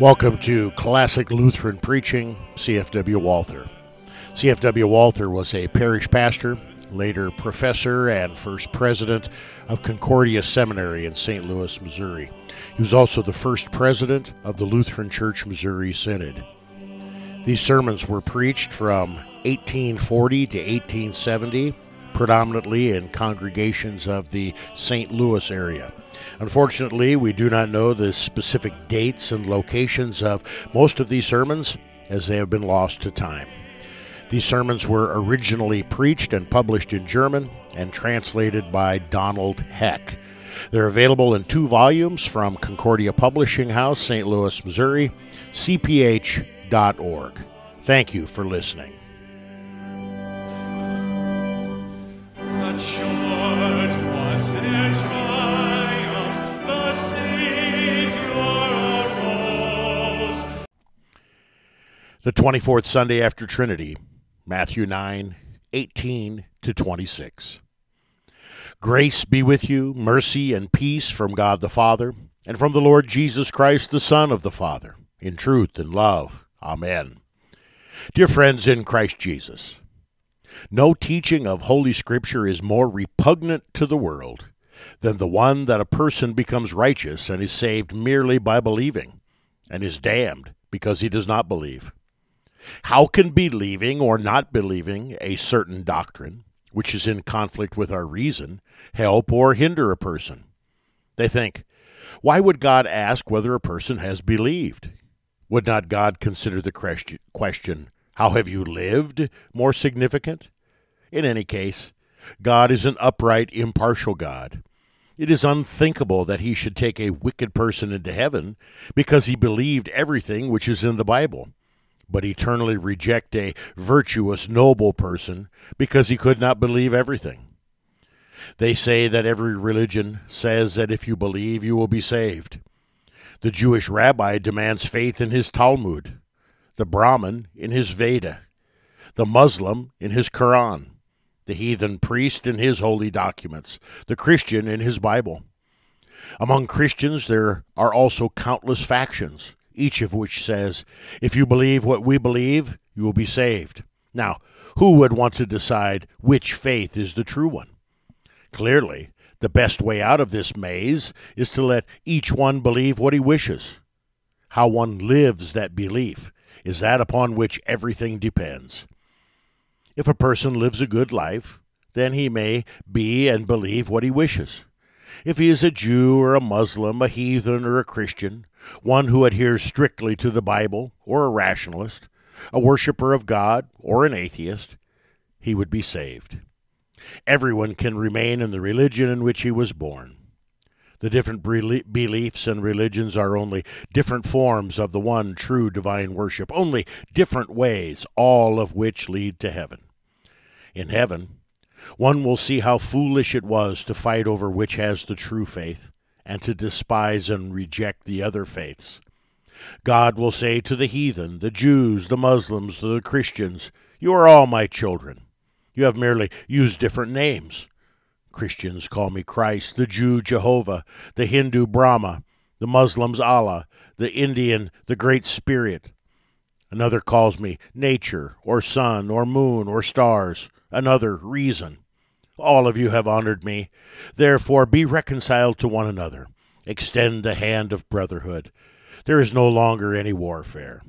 Welcome to Classic Lutheran Preaching, CFW Walther. CFW Walther was a parish pastor, later professor, and first president of Concordia Seminary in St. Louis, Missouri. He was also the first president of the Lutheran Church Missouri Synod. These sermons were preached from 1840 to 1870, predominantly in congregations of the St. Louis area. Unfortunately, we do not know the specific dates and locations of most of these sermons as they have been lost to time. These sermons were originally preached and published in German and translated by Donald Heck. They're available in two volumes from Concordia Publishing House, St. Louis, Missouri, cph.org. Thank you for listening. The 24th Sunday after Trinity, Matthew 9, 18 to 26. Grace be with you, mercy and peace from God the Father, and from the Lord Jesus Christ, the Son of the Father, in truth and love. Amen. Dear friends in Christ Jesus, no teaching of Holy Scripture is more repugnant to the world than the one that a person becomes righteous and is saved merely by believing, and is damned because he does not believe. How can believing or not believing a certain doctrine, which is in conflict with our reason, help or hinder a person? They think, why would God ask whether a person has believed? Would not God consider the question, How have you lived? more significant? In any case, God is an upright, impartial God. It is unthinkable that he should take a wicked person into heaven because he believed everything which is in the Bible but eternally reject a virtuous, noble person because he could not believe everything. They say that every religion says that if you believe, you will be saved. The Jewish rabbi demands faith in his Talmud, the Brahmin in his Veda, the Muslim in his Quran, the heathen priest in his holy documents, the Christian in his Bible. Among Christians, there are also countless factions each of which says, If you believe what we believe, you will be saved. Now, who would want to decide which faith is the true one? Clearly, the best way out of this maze is to let each one believe what he wishes. How one lives that belief is that upon which everything depends. If a person lives a good life, then he may be and believe what he wishes. If he is a Jew or a Muslim, a heathen or a Christian, one who adheres strictly to the Bible or a rationalist, a worshiper of God or an atheist, he would be saved. Everyone can remain in the religion in which he was born. The different beliefs and religions are only different forms of the one true divine worship, only different ways, all of which lead to heaven. In heaven, one will see how foolish it was to fight over which has the true faith and to despise and reject the other faiths. God will say to the heathen, the Jews, the Muslims, the Christians, You are all my children. You have merely used different names. Christians call me Christ, the Jew Jehovah, the Hindu Brahma, the Muslims Allah, the Indian the Great Spirit. Another calls me nature, or sun, or moon, or stars. Another reason. All of you have honored me. Therefore, be reconciled to one another. Extend the hand of brotherhood. There is no longer any warfare.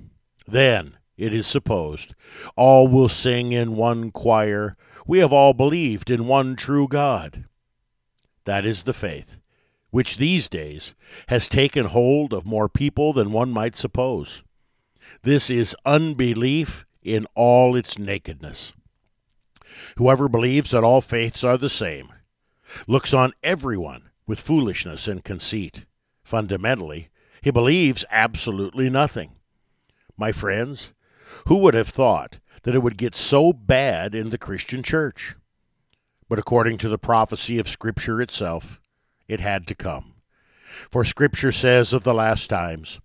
Then, it is supposed, all will sing in one choir. We have all believed in one true God. That is the faith, which these days has taken hold of more people than one might suppose. This is unbelief in all its nakedness. Whoever believes that all faiths are the same looks on everyone with foolishness and conceit. Fundamentally, he believes absolutely nothing. My friends, who would have thought that it would get so bad in the Christian church? But according to the prophecy of Scripture itself, it had to come. For Scripture says of the last times,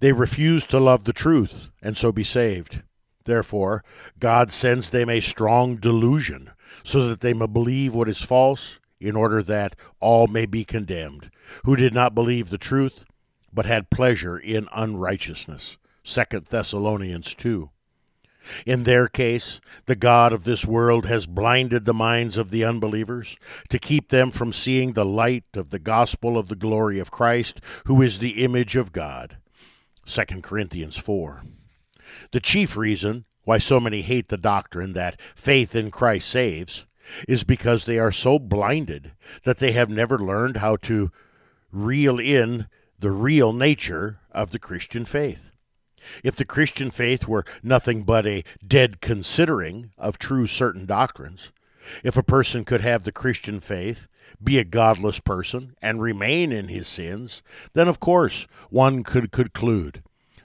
They refuse to love the truth and so be saved. Therefore, God sends them a strong delusion, so that they may believe what is false, in order that all may be condemned, who did not believe the truth, but had pleasure in unrighteousness. 2 Thessalonians 2. In their case, the God of this world has blinded the minds of the unbelievers to keep them from seeing the light of the gospel of the glory of Christ, who is the image of God. 2 Corinthians 4. The chief reason why so many hate the doctrine that faith in Christ saves is because they are so blinded that they have never learned how to reel in the real nature of the Christian faith. If the Christian faith were nothing but a dead considering of true certain doctrines, if a person could have the Christian faith, be a godless person, and remain in his sins, then of course one could conclude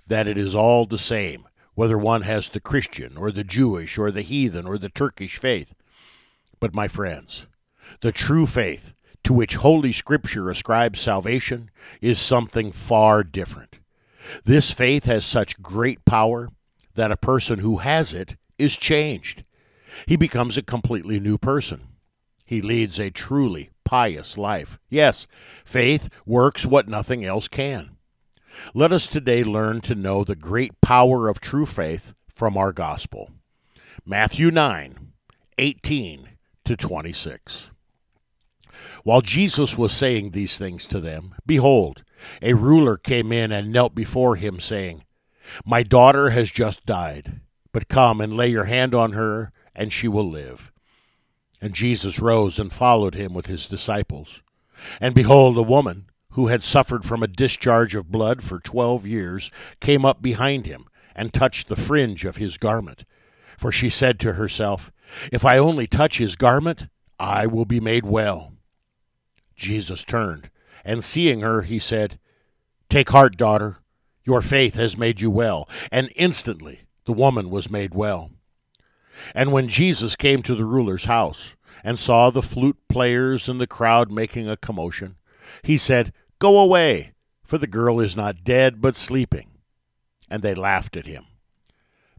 that it is all the same whether one has the Christian or the Jewish or the heathen or the Turkish faith. But, my friends, the true faith to which Holy Scripture ascribes salvation is something far different. This faith has such great power that a person who has it is changed. He becomes a completely new person. He leads a truly pious life. Yes, faith works what nothing else can. Let us today learn to know the great power of true faith from our gospel. Matthew 9, 18 to 26. While Jesus was saying these things to them, behold, a ruler came in and knelt before him, saying, My daughter has just died, but come and lay your hand on her, and she will live. And Jesus rose and followed him with his disciples. And behold, a woman who had suffered from a discharge of blood for twelve years, came up behind him and touched the fringe of his garment. For she said to herself, If I only touch his garment, I will be made well. Jesus turned, and seeing her, he said, Take heart, daughter, your faith has made you well. And instantly the woman was made well. And when Jesus came to the ruler's house, and saw the flute players and the crowd making a commotion, he said, Go away, for the girl is not dead, but sleeping. And they laughed at him.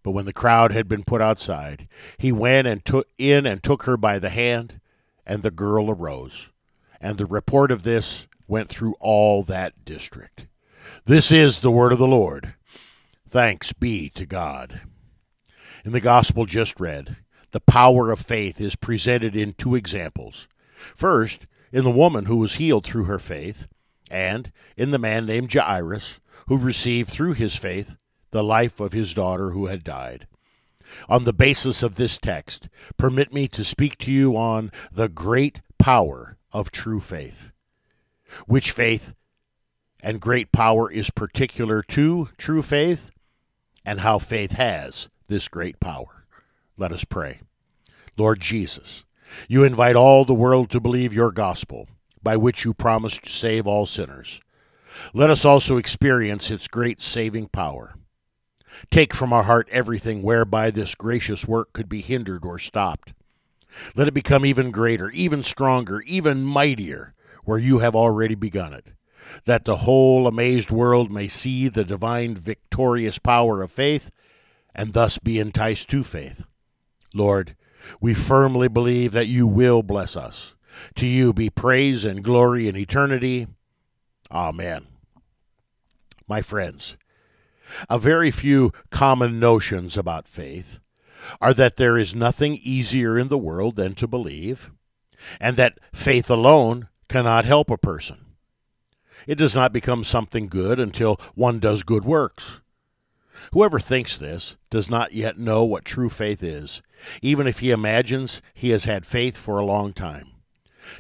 But when the crowd had been put outside, he went and took in and took her by the hand, and the girl arose. And the report of this went through all that district. This is the word of the Lord. Thanks be to God. In the gospel just read, the power of faith is presented in two examples. First, in the woman who was healed through her faith, and in the man named Jairus, who received through his faith the life of his daughter who had died. On the basis of this text, permit me to speak to you on the great power of true faith. Which faith and great power is particular to true faith, and how faith has this great power. Let us pray. Lord Jesus, you invite all the world to believe your gospel by which you promised to save all sinners. Let us also experience its great saving power. Take from our heart everything whereby this gracious work could be hindered or stopped. Let it become even greater, even stronger, even mightier, where you have already begun it, that the whole amazed world may see the divine victorious power of faith and thus be enticed to faith. Lord, we firmly believe that you will bless us to you be praise and glory in eternity. Amen. My friends, a very few common notions about faith are that there is nothing easier in the world than to believe, and that faith alone cannot help a person. It does not become something good until one does good works. Whoever thinks this does not yet know what true faith is, even if he imagines he has had faith for a long time.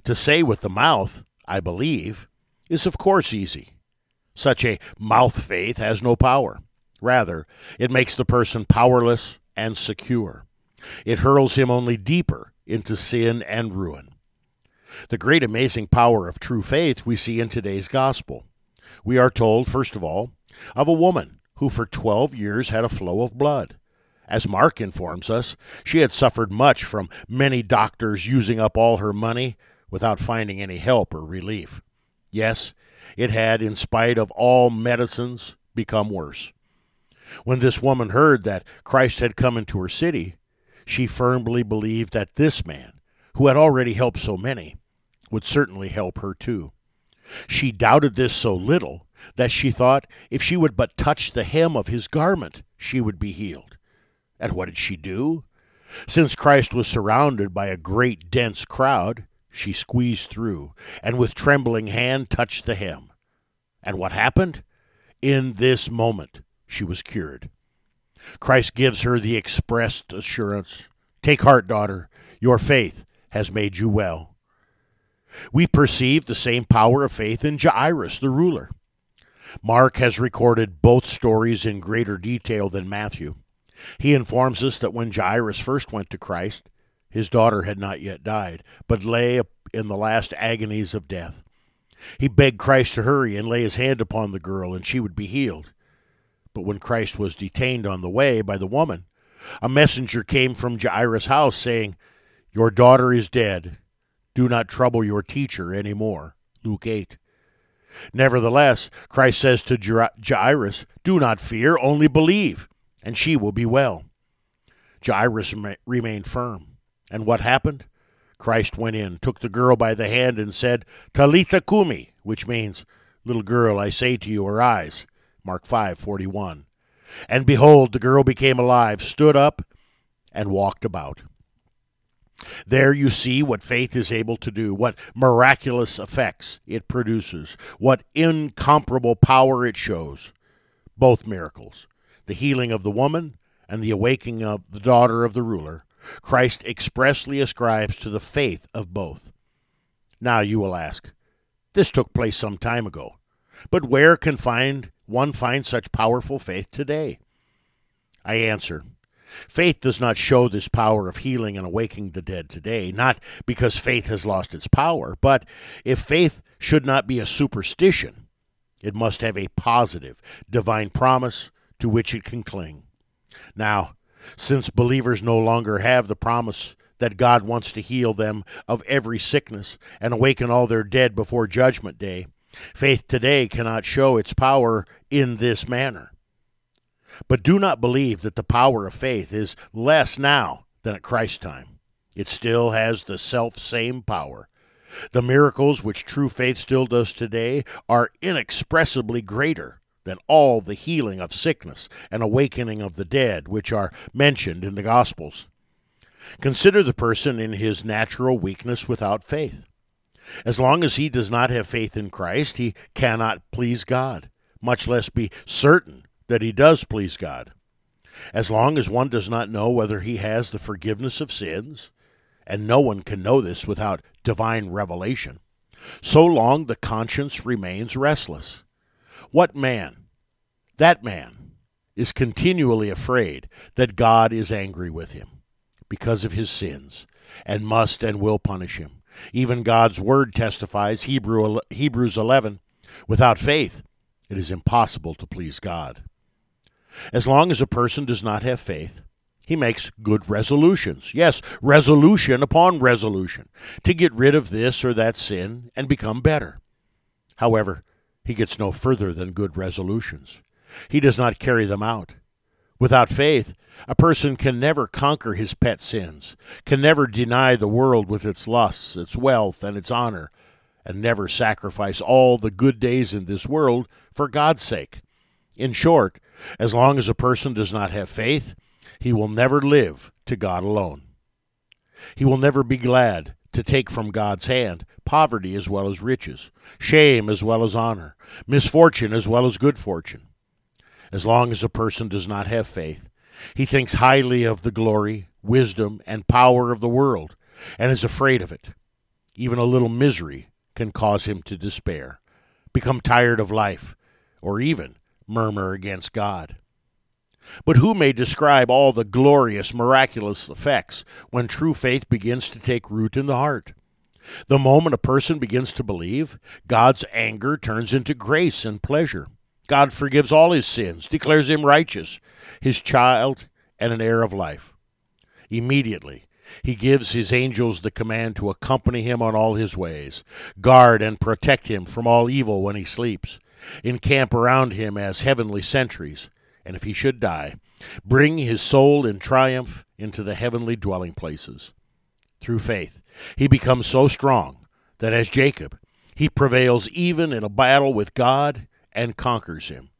To say with the mouth, I believe, is of course easy. Such a mouth faith has no power. Rather, it makes the person powerless and secure. It hurls him only deeper into sin and ruin. The great amazing power of true faith we see in today's gospel. We are told, first of all, of a woman who for twelve years had a flow of blood. As Mark informs us, she had suffered much from many doctors using up all her money without finding any help or relief. Yes, it had, in spite of all medicines, become worse. When this woman heard that Christ had come into her city, she firmly believed that this man, who had already helped so many, would certainly help her too. She doubted this so little that she thought if she would but touch the hem of his garment, she would be healed. And what did she do? Since Christ was surrounded by a great dense crowd, she squeezed through, and with trembling hand touched the hem. And what happened? In this moment, she was cured. Christ gives her the expressed assurance Take heart, daughter, your faith has made you well. We perceive the same power of faith in Jairus, the ruler. Mark has recorded both stories in greater detail than Matthew. He informs us that when Jairus first went to Christ, his daughter had not yet died, but lay in the last agonies of death. He begged Christ to hurry and lay his hand upon the girl, and she would be healed. But when Christ was detained on the way by the woman, a messenger came from Jairus' house, saying, Your daughter is dead. Do not trouble your teacher any more. Luke 8. Nevertheless, Christ says to Jairus, Do not fear, only believe, and she will be well. Jairus remained firm. And what happened? Christ went in, took the girl by the hand, and said, Talitha cumi, which means, Little girl, I say to you, arise. Mark 5:41. And behold, the girl became alive, stood up, and walked about. There you see what faith is able to do, what miraculous effects it produces, what incomparable power it shows. Both miracles, the healing of the woman and the awakening of the daughter of the ruler, Christ expressly ascribes to the faith of both. Now you will ask, this took place some time ago, but where can find one find such powerful faith today? I answer, faith does not show this power of healing and awakening the dead today, not because faith has lost its power, but if faith should not be a superstition, it must have a positive, divine promise to which it can cling. Now, since believers no longer have the promise that God wants to heal them of every sickness and awaken all their dead before Judgment Day, faith today cannot show its power in this manner. But do not believe that the power of faith is less now than at Christ's time. It still has the self same power. The miracles which true faith still does today are inexpressibly greater than all the healing of sickness and awakening of the dead which are mentioned in the Gospels. Consider the person in his natural weakness without faith. As long as he does not have faith in Christ, he cannot please God, much less be certain that he does please God. As long as one does not know whether he has the forgiveness of sins, and no one can know this without divine revelation, so long the conscience remains restless. What man, that man, is continually afraid that God is angry with him because of his sins and must and will punish him. Even God's word testifies, Hebrew, Hebrews 11, without faith, it is impossible to please God. As long as a person does not have faith, he makes good resolutions. Yes, resolution upon resolution to get rid of this or that sin and become better. However, he gets no further than good resolutions. He does not carry them out. Without faith, a person can never conquer his pet sins, can never deny the world with its lusts, its wealth, and its honor, and never sacrifice all the good days in this world for God's sake. In short, as long as a person does not have faith, he will never live to God alone. He will never be glad to take from God's hand poverty as well as riches, shame as well as honor, misfortune as well as good fortune. As long as a person does not have faith, he thinks highly of the glory, wisdom, and power of the world and is afraid of it. Even a little misery can cause him to despair, become tired of life, or even murmur against God. But who may describe all the glorious, miraculous effects when true faith begins to take root in the heart? The moment a person begins to believe, God's anger turns into grace and pleasure. God forgives all his sins, declares him righteous, his child, and an heir of life. Immediately, he gives his angels the command to accompany him on all his ways, guard and protect him from all evil when he sleeps, encamp around him as heavenly sentries, and if he should die, bring his soul in triumph into the heavenly dwelling places. Through faith, he becomes so strong that as Jacob, he prevails even in a battle with God and conquers him.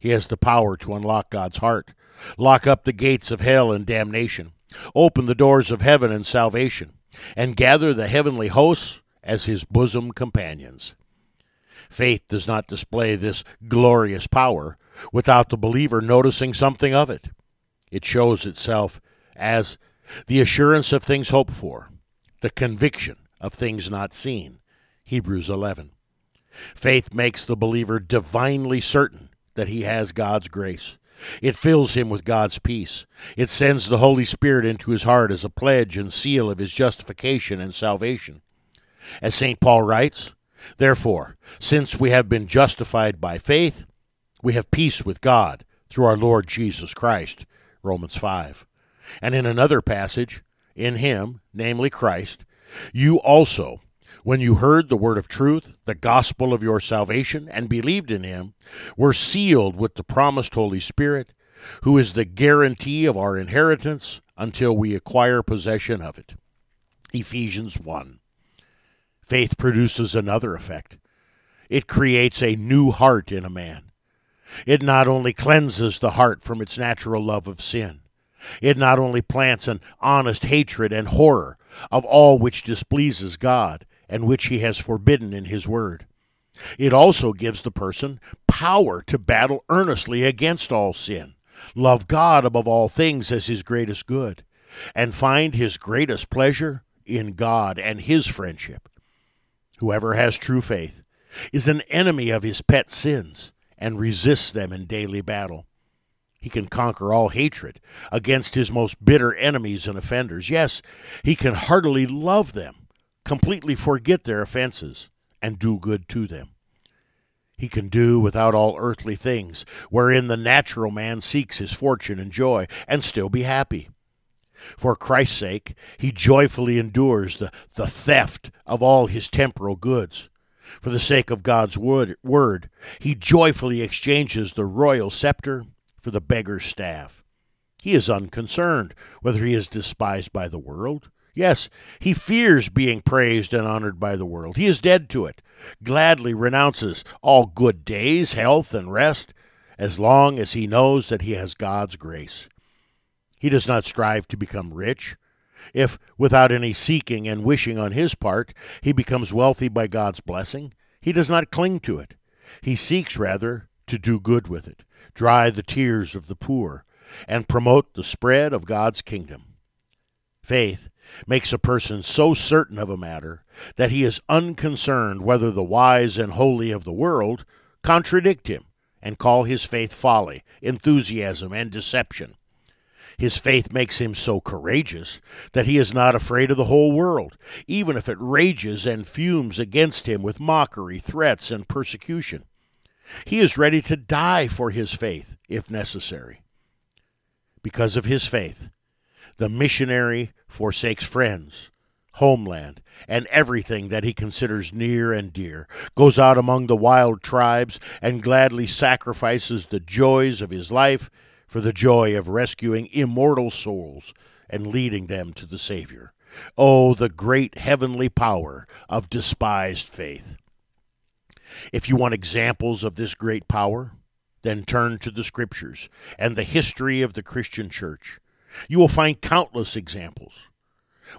He has the power to unlock God's heart, lock up the gates of hell and damnation, open the doors of heaven and salvation, and gather the heavenly hosts as his bosom companions. Faith does not display this glorious power without the believer noticing something of it. It shows itself as the assurance of things hoped for, the conviction of things not seen. Hebrews 11. Faith makes the believer divinely certain that he has God's grace. It fills him with God's peace. It sends the Holy Spirit into his heart as a pledge and seal of his justification and salvation. As St. Paul writes, Therefore, since we have been justified by faith, we have peace with God through our Lord Jesus Christ. Romans 5. And in another passage, in him, namely Christ, you also, when you heard the word of truth, the gospel of your salvation, and believed in him, were sealed with the promised Holy Spirit, who is the guarantee of our inheritance until we acquire possession of it. Ephesians 1. Faith produces another effect it creates a new heart in a man. It not only cleanses the heart from its natural love of sin, it not only plants an honest hatred and horror of all which displeases God and which He has forbidden in His Word. It also gives the person power to battle earnestly against all sin, love God above all things as His greatest good, and find His greatest pleasure in God and His friendship. Whoever has true faith is an enemy of his pet sins and resists them in daily battle. He can conquer all hatred against his most bitter enemies and offenders. Yes, he can heartily love them, completely forget their offenses, and do good to them. He can do without all earthly things, wherein the natural man seeks his fortune and joy, and still be happy. For Christ's sake, he joyfully endures the, the theft of all his temporal goods. For the sake of God's word, word, he joyfully exchanges the royal scepter for the beggar's staff. He is unconcerned whether he is despised by the world. Yes, he fears being praised and honored by the world. He is dead to it, gladly renounces all good days, health, and rest, as long as he knows that he has God's grace. He does not strive to become rich. If, without any seeking and wishing on his part, he becomes wealthy by God's blessing, he does not cling to it. He seeks, rather, to do good with it, dry the tears of the poor, and promote the spread of God's kingdom. Faith makes a person so certain of a matter that he is unconcerned whether the wise and holy of the world contradict him and call his faith folly, enthusiasm, and deception. His faith makes him so courageous that he is not afraid of the whole world, even if it rages and fumes against him with mockery, threats, and persecution. He is ready to die for his faith, if necessary. Because of his faith, the missionary forsakes friends, homeland, and everything that he considers near and dear, goes out among the wild tribes, and gladly sacrifices the joys of his life for the joy of rescuing immortal souls and leading them to the Savior. Oh, the great heavenly power of despised faith. If you want examples of this great power, then turn to the Scriptures and the history of the Christian Church. You will find countless examples.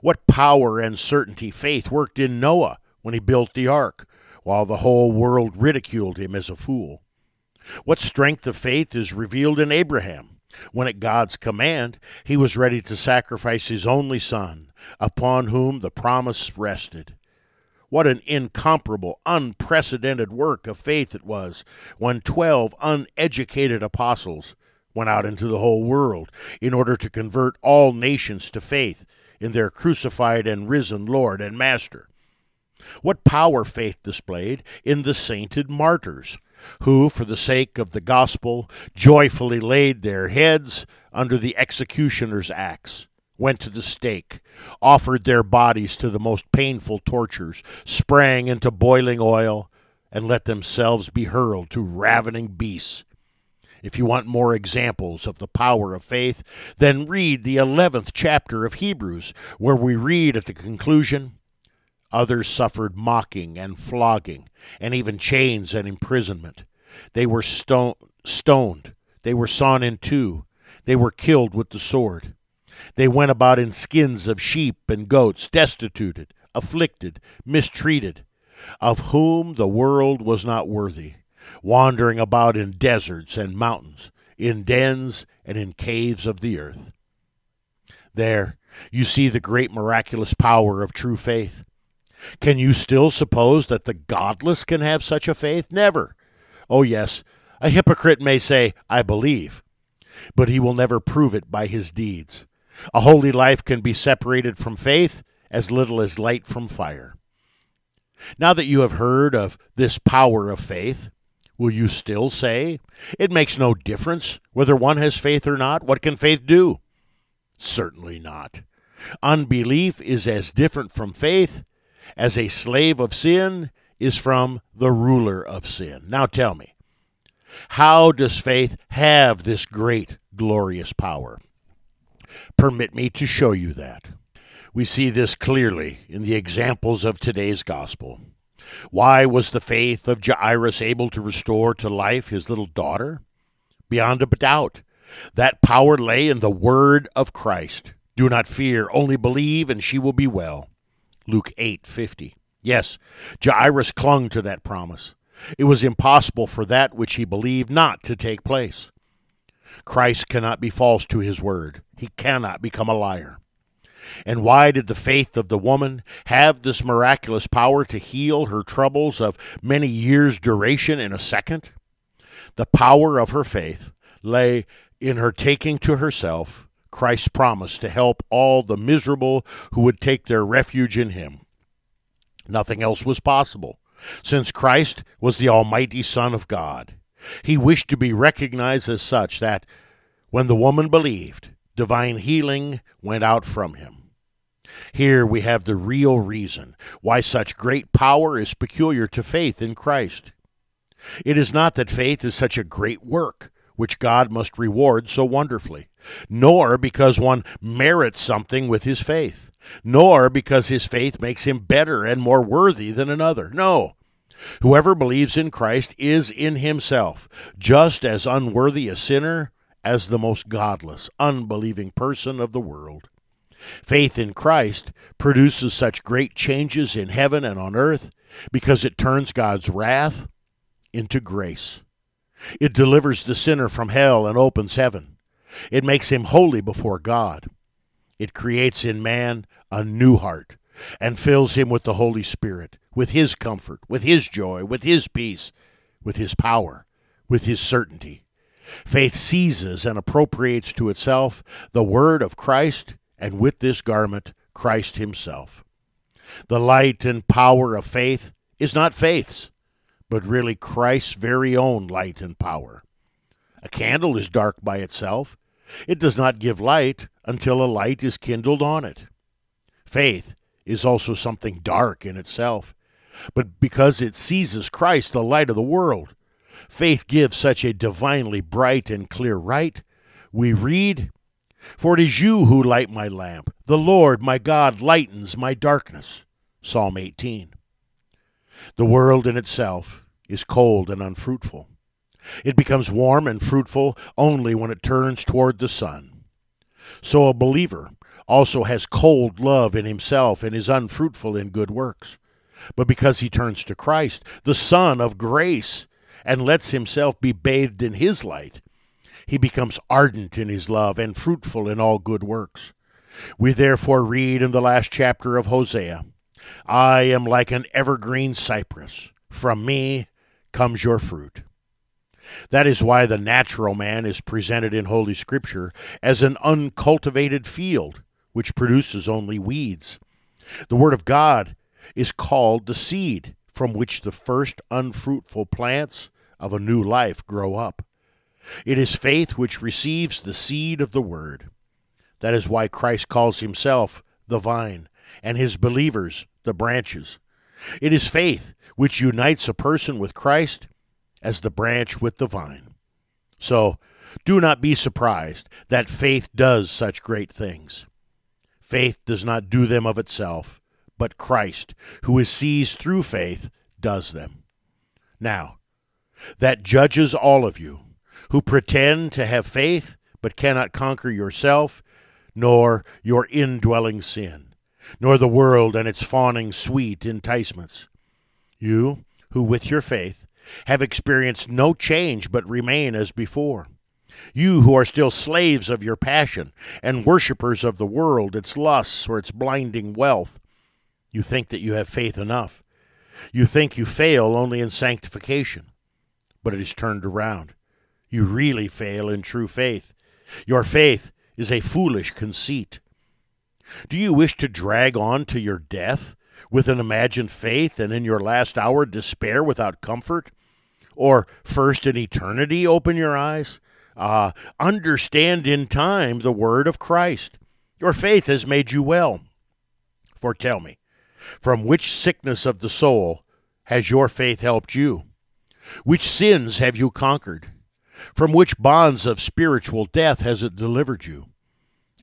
What power and certainty faith worked in Noah when he built the ark, while the whole world ridiculed him as a fool. What strength of faith is revealed in Abraham when, at God's command, he was ready to sacrifice his only son, upon whom the promise rested. What an incomparable, unprecedented work of faith it was when twelve uneducated apostles went out into the whole world in order to convert all nations to faith in their crucified and risen Lord and Master. What power faith displayed in the sainted martyrs who, for the sake of the gospel, joyfully laid their heads under the executioner's axe, went to the stake, offered their bodies to the most painful tortures, sprang into boiling oil, and let themselves be hurled to ravening beasts. If you want more examples of the power of faith, then read the 11th chapter of Hebrews, where we read at the conclusion Others suffered mocking and flogging, and even chains and imprisonment. They were stone, stoned. They were sawn in two. They were killed with the sword. They went about in skins of sheep and goats, destituted, afflicted, mistreated, of whom the world was not worthy, wandering about in deserts and mountains, in dens and in caves of the earth. There you see the great miraculous power of true faith. Can you still suppose that the godless can have such a faith? Never. Oh, yes, a hypocrite may say, I believe, but he will never prove it by his deeds. A holy life can be separated from faith as little as light from fire. Now that you have heard of this power of faith, will you still say, It makes no difference whether one has faith or not? What can faith do? Certainly not. Unbelief is as different from faith as a slave of sin is from the ruler of sin. Now tell me, how does faith have this great, glorious power? Permit me to show you that. We see this clearly in the examples of today's gospel. Why was the faith of Jairus able to restore to life his little daughter? Beyond a doubt, that power lay in the word of Christ. Do not fear, only believe, and she will be well. Luke 8:50. Yes, Jairus clung to that promise. It was impossible for that which he believed not to take place. Christ cannot be false to his word. He cannot become a liar. And why did the faith of the woman have this miraculous power to heal her troubles of many years' duration in a second? The power of her faith lay in her taking to herself Christ's promise to help all the miserable who would take their refuge in him. Nothing else was possible, since Christ was the Almighty Son of God. He wished to be recognized as such that, when the woman believed, divine healing went out from him. Here we have the real reason why such great power is peculiar to faith in Christ. It is not that faith is such a great work, which God must reward so wonderfully, nor because one merits something with his faith, nor because his faith makes him better and more worthy than another. No. Whoever believes in Christ is in himself just as unworthy a sinner as the most godless, unbelieving person of the world. Faith in Christ produces such great changes in heaven and on earth because it turns God's wrath into grace. It delivers the sinner from hell and opens heaven. It makes him holy before God. It creates in man a new heart and fills him with the Holy Spirit, with his comfort, with his joy, with his peace, with his power, with his certainty. Faith seizes and appropriates to itself the word of Christ and with this garment, Christ Himself. The light and power of faith is not faith's, but really Christ's very own light and power. A candle is dark by itself. It does not give light until a light is kindled on it. Faith is also something dark in itself, but because it seizes Christ, the light of the world, faith gives such a divinely bright and clear light. We read for it is you who light my lamp. The Lord my God lightens my darkness. Psalm 18. The world in itself is cold and unfruitful. It becomes warm and fruitful only when it turns toward the sun. So a believer also has cold love in himself and is unfruitful in good works. But because he turns to Christ, the Sun of grace, and lets himself be bathed in his light, he becomes ardent in his love and fruitful in all good works. We therefore read in the last chapter of Hosea I am like an evergreen cypress. From me comes your fruit. That is why the natural man is presented in Holy Scripture as an uncultivated field which produces only weeds. The Word of God is called the seed from which the first unfruitful plants of a new life grow up. It is faith which receives the seed of the word. That is why Christ calls himself the vine and his believers the branches. It is faith which unites a person with Christ as the branch with the vine. So, do not be surprised that faith does such great things. Faith does not do them of itself, but Christ, who is seized through faith, does them. Now, that judges all of you, who pretend to have faith but cannot conquer yourself, nor your indwelling sin, nor the world and its fawning sweet enticements. You, who with your faith have experienced no change but remain as before. You who are still slaves of your passion and worshippers of the world, its lusts, or its blinding wealth, you think that you have faith enough. You think you fail only in sanctification, but it is turned around. You really fail in true faith. Your faith is a foolish conceit. Do you wish to drag on to your death with an imagined faith and in your last hour despair without comfort? Or first in eternity open your eyes? Uh, understand in time the word of Christ. Your faith has made you well. For tell me, from which sickness of the soul has your faith helped you? Which sins have you conquered? From which bonds of spiritual death has it delivered you?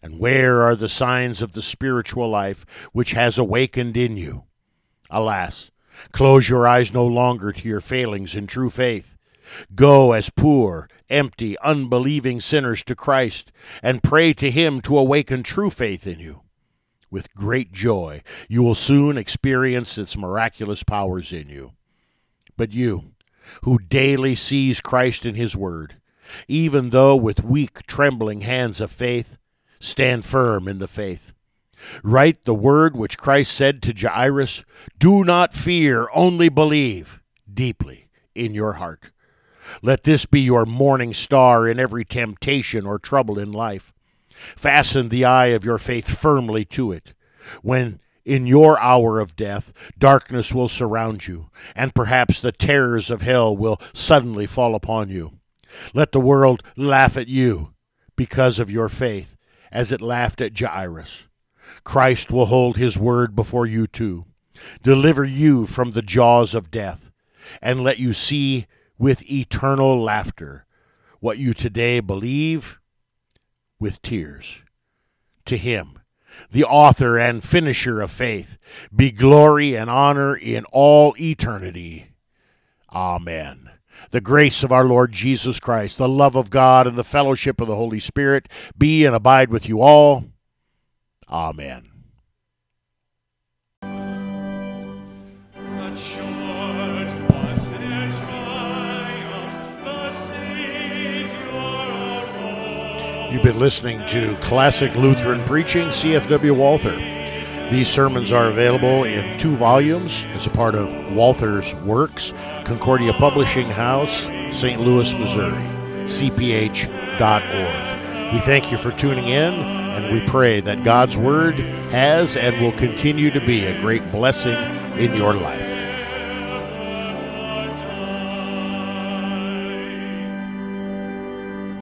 And where are the signs of the spiritual life which has awakened in you? Alas, close your eyes no longer to your failings in true faith. Go as poor, empty, unbelieving sinners to Christ, and pray to Him to awaken true faith in you. With great joy, you will soon experience its miraculous powers in you. But you, who daily seize Christ in His Word, even though with weak, trembling hands of faith, stand firm in the faith. Write the word which Christ said to Jairus Do not fear, only believe deeply in your heart. Let this be your morning star in every temptation or trouble in life. Fasten the eye of your faith firmly to it. When in your hour of death, darkness will surround you, and perhaps the terrors of hell will suddenly fall upon you. Let the world laugh at you because of your faith, as it laughed at Jairus. Christ will hold his word before you too, deliver you from the jaws of death, and let you see with eternal laughter what you today believe with tears. To him, the author and finisher of faith, be glory and honor in all eternity. Amen. The grace of our Lord Jesus Christ, the love of God, and the fellowship of the Holy Spirit be and abide with you all. Amen. You've been listening to Classic Lutheran Preaching, CFW Walther. These sermons are available in two volumes as a part of Walther's Works, Concordia Publishing House, St. Louis, Missouri, cph.org. We thank you for tuning in, and we pray that God's Word has and will continue to be a great blessing in your life.